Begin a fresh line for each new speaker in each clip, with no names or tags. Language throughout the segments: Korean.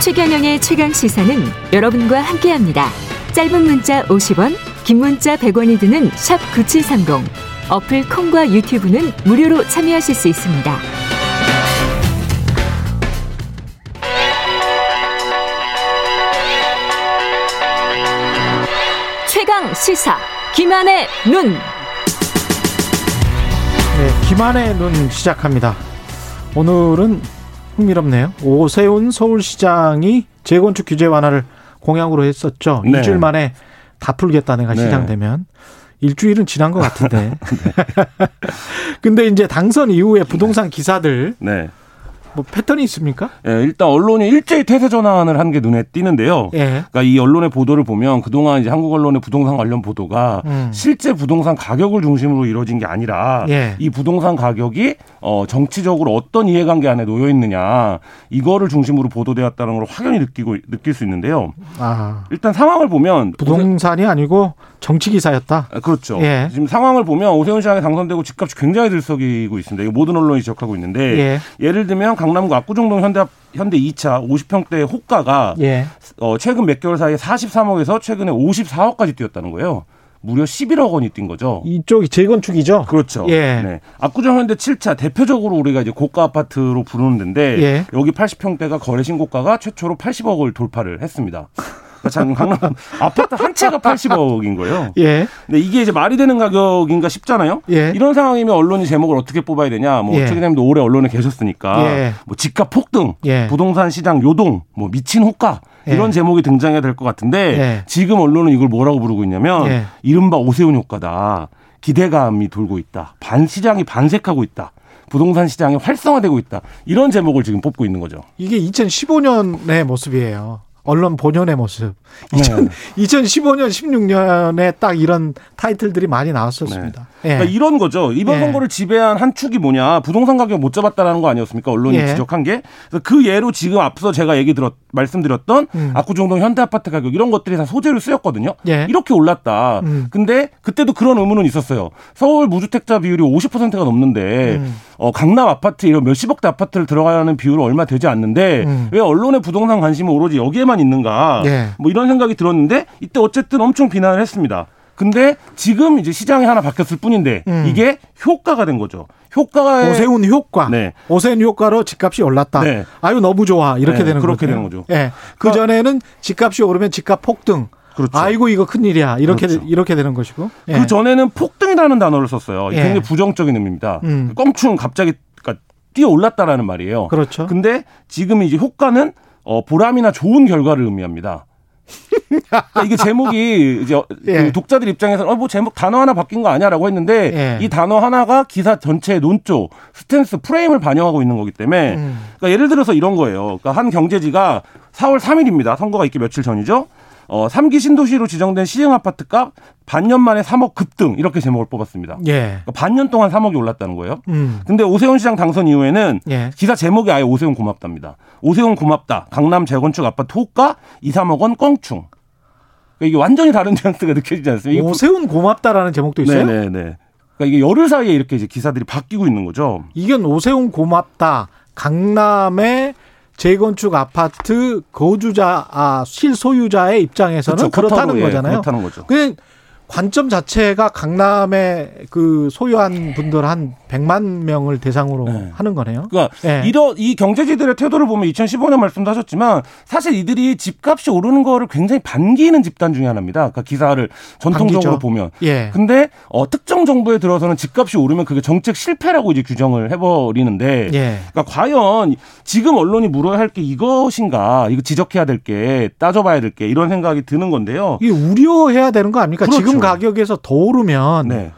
최경영의 최강 시사는 여러분과 함께합니다. 짧은 문자 50원, 긴 문자 100원이 드는 샵 9730. 어플 콩과 유튜브는 무료로 참여하실 수 있습니다. 최강 시사 김한의 눈.
네, 김한의 눈 시작합니다. 오늘은 흥미롭네요. 오세훈 서울시장이 재건축 규제 완화를 공약으로 했었죠.
네.
일주일 만에 다 풀겠다 내가
네.
시장 되면. 일주일은 지난 것 같은데. 근데 이제 당선 이후에 부동산 기사들
네.
뭐 패턴이 있습니까?
예, 일단 언론이 일제히 태세 전환을 한 게 눈에 띄는데요.
예.
그러니까 이 언론의 보도를 보면 그동안 이제 한국 언론의 부동산 관련 보도가
음.
실제 부동산 가격을 중심으로 이루어진 게 아니라
예.
이 부동산 가격이 어 정치적으로 어떤 이해관계 안에 놓여 있느냐 이거를 중심으로 보도되었다는 걸 확연히 느끼고 느낄 수 있는데요.
아,
일단 상황을 보면
부동산이 아니고 정치 기사였다.
아, 그렇죠.
예.
지금 상황을 보면 오세훈 시장이 당선되고 집값이 굉장히 들썩이고 있습니다. 모든 언론이 지적하고 있는데
예.
예를 들면 강남구 압구정동 현대 현대 2차 50평대 호가가
예.
어, 최근 몇 개월 사이에 43억에서 최근에 54억까지 뛰었다는 거예요. 무려 11억 원이 뛴 거죠.
이쪽이 재건축이죠.
그렇죠.
예.
네. 압구정 현대 7차 대표적으로 우리가 이제 고가 아파트로 부르는 데인데
예.
여기 80평대가 거래 신고가가 최초로 80억을 돌파를 했습니다. 참 강남 아파트 한 채가 80억인 거예요.
예.
근데 이게 이제 말이 되는 가격인가 싶잖아요.
예.
이런 상황이면 언론이 제목을 어떻게 뽑아야 되냐. 뭐
예.
최 기자님도 오래 언론에 계셨으니까
예.
뭐 집값 폭등,
예.
부동산 시장 요동, 뭐 미친 호가
예.
이런 제목이 등장해야 될 것 같은데
예.
지금 언론은 이걸 뭐라고 부르고 있냐면
예.
이른바 오세훈 효과다. 기대감이 돌고 있다. 반 시장이 반색하고 있다. 부동산 시장이 활성화되고 있다. 이런 제목을 지금 뽑고 있는 거죠.
이게 2015년의 모습이에요. 언론 본연의 모습.
네.
2000, 2015년, 16년에 딱 이런 타이틀들이 많이 나왔었습니다. 예.
그러니까 이런 거죠. 이번
예.
선거를 지배한 한 축이 뭐냐. 부동산 가격 못 잡았다라는 거 아니었습니까? 언론이
예.
지적한 게. 그래서 그 예로 지금 앞서 제가 얘기 들었, 말씀드렸던
음.
압구정동 현대아파트 가격 이런 것들이 다 소재로 쓰였거든요.
예.
이렇게 올랐다.
음.
근데 그때도 그런 의문은 있었어요. 서울 무주택자 비율이 50%가 넘는데
음.
어, 강남 아파트 이런 몇십억대 아파트를 들어가는 비율은 얼마 되지 않는데
음.
왜 언론의 부동산 관심은 오로지 여기에만 있는가.
예.
뭐 이런 생각이 들었는데 이때 어쨌든 엄청 비난을 했습니다. 근데 지금 이제 시장이 하나 바뀌었을 뿐인데
음.
이게 효과가 된 거죠. 효과가
오세훈 효과.
네.
오세훈 효과로 집값이 올랐다.
네.
아유 너무 좋아 이렇게
네,
되는
그렇게
거군요.
되는 거죠.
예. 그 전에는 집값이 오르면 집값 폭등.
그렇죠.
아이고 이거 큰일이야. 이렇게
그렇죠.
이렇게 되는 것이고. 예.
그 전에는 폭등이라는 단어를 썼어요.
예.
굉장히 부정적인 의미입니다.
음.
껑충 갑자기 그러니까 뛰어 올랐다라는 말이에요.
그렇죠.
근데 지금 이제 효과는 어, 보람이나 좋은 결과를 의미합니다. 그러니까 이게 제목이 이제
예.
그 독자들 입장에서는 어, 뭐 제목 단어 하나 바뀐 거 아니야라고 했는데
예.
이 단어 하나가 기사 전체의 논조, 스탠스, 프레임을 반영하고 있는 거기 때문에
음.
그러니까 예를 들어서 이런 거예요. 그러니까 한 경제지가 4월 3일입니다. 선거가 있기 며칠 전이죠. 어, 3기 신도시로 지정된 시흥 아파트 값 반년 만에 3억 급등 이렇게 제목을 뽑았습니다.
예.
그러니까 반년 동안 3억이 올랐다는 거예요.
음.
근데 오세훈 시장 당선 이후에는
예.
기사 제목이 아예 오세훈 고맙답니다. 오세훈 고맙다. 강남 재건축 아파트 호가 2, 3억 원 껑충. 그러니까 이게 완전히 다른 뉘앙스가 느껴지지 않습니까?
오세훈 고맙다라는 제목도 있어요.
네네네. 그러니까 이게 열흘 사이에 이렇게 이제 기사들이 바뀌고 있는 거죠.
이건 오세훈 고맙다. 강남의 재건축 아파트 거주자 아 실소유자의 입장에서는
그렇죠.
그렇다는
예,
거잖아요.
그렇다는 거죠.
그냥 관점 자체가 강남에 그 소유한 분들 한 100만 명을 대상으로
네.
하는 거네요.
그러니까
예.
이러 이 경제지들의 태도를 보면 2015년 말씀도 하셨지만 사실 이들이 집값이 오르는 거를 굉장히 반기는 집단 중에 하나입니다. 그러니까 기사를 전통적으로
반기죠.
보면
예.
근데 어, 특정 정부에 들어서는 집값이 오르면 그게 정책 실패라고 이제 규정을 해버리는데
예.
그러니까 과연 지금 언론이 물어야 할 게 이것인가 이거 지적해야 될 게 따져봐야 될 게 이런 생각이 드는 건데요.
이게 우려해야 되는 거 아닙니까?
그렇죠.
지금 가격에서 더 오르면
네.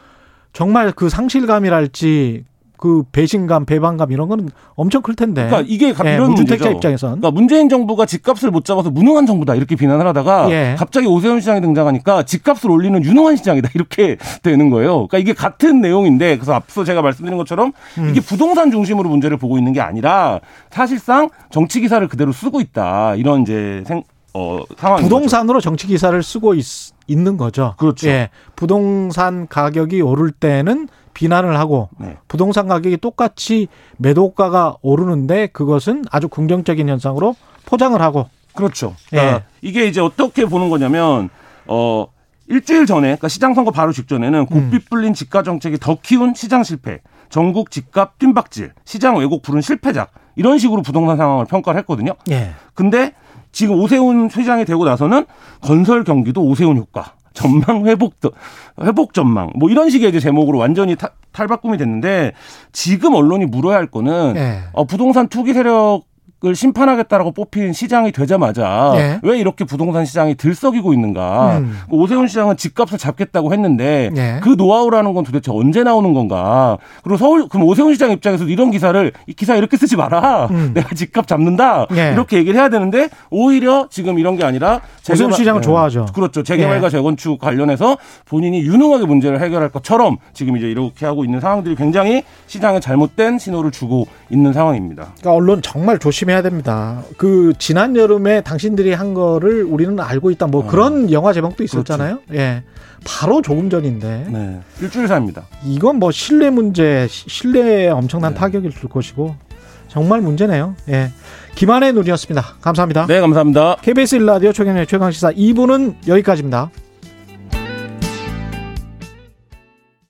정말 그 상실감이랄지 그 배신감, 배반감 이런 거는 엄청 클 텐데.
그러니까 이게 가-
예,
이런 문제죠.
입장에선.
그러니까 문재인 정부가 집값을 못 잡아서 무능한 정부다 이렇게 비난을 하다가
예.
갑자기 오세훈 시장이 등장하니까 집값을 올리는 유능한 시장이다 이렇게 되는 거예요. 그러니까 이게 같은 내용인데 그래서 앞서 제가 말씀드린 것처럼
음.
이게 부동산 중심으로 문제를 보고 있는 게 아니라 사실상 정치 기사를 그대로 쓰고 있다 이런 이제 생, 어, 거죠.
부동산으로 정치 기사를 쓰고 있, 는 거죠.
그렇죠.
예. 부동산 가격이 오를 때는 비난을 하고
네.
부동산 가격이 똑같이 매도가가 오르는데 그것은 아주 긍정적인 현상으로 포장을 하고
그렇죠. 그러니까
예.
이게 이제 어떻게 보는 거냐면 어 일주일 전에 그러니까 시장 선거 바로 직전에는 곱빗 불린 집가 정책이 더 키운 시장 실패, 전국 집값 뜀박질, 시장 왜곡 부른 실패작 이런 식으로 부동산 상황을 평가를 했거든요.
예.
근데 지금 오세훈 회장이 되고 나서는 건설 경기도 오세훈 효과, 전망 회복 회복 전망 뭐 이런 식의 이제 제목으로 완전히 타- 탈바꿈이 됐는데 지금 언론이 물어야 할 거는
예.
어, 부동산 투기 세력 을 심판하겠다라고 뽑힌 시장이 되자마자
예.
왜 이렇게 부동산 시장이 들썩이고 있는가?
음.
그 오세훈 시장은 집값을 잡겠다고 했는데
예.
그 노하우라는 건 도대체 언제 나오는 건가? 그리고 서울 그럼 오세훈 시장 입장에서 이런 기사를 이 기사 이렇게 쓰지 마라.
음.
내가 집값 잡는다.
예.
이렇게 얘기를 해야 되는데 오히려 지금 이런 게 아니라
오세훈 시장은 좋아하죠.
그렇죠. 재개발과
예.
재건축 관련해서 본인이 유능하게 문제를 해결할 것처럼 지금 이제 이렇게 하고 있는 상황들이 굉장히 시장에 잘못된 신호를 주고 있는 상황입니다.
그러니까 언론 정말 조심 해야 됩니다. 그 지난 여름에 당신들이 한 거를 우리는 알고 있다. 뭐 그런 영화 제목도 있었잖아요. 예. 바로 조금 전인데
네. 일주일 사입니다.
이건 뭐 신뢰 문제, 시- 신뢰에 엄청난
네.
타격을 줄 것이고 정말 문제네요. 예. 김한의 눈이었습니다. 감사합니다.
네, 감사합니다.
KBS 일라디오 최경의 최강 시사 2부는 여기까지입니다.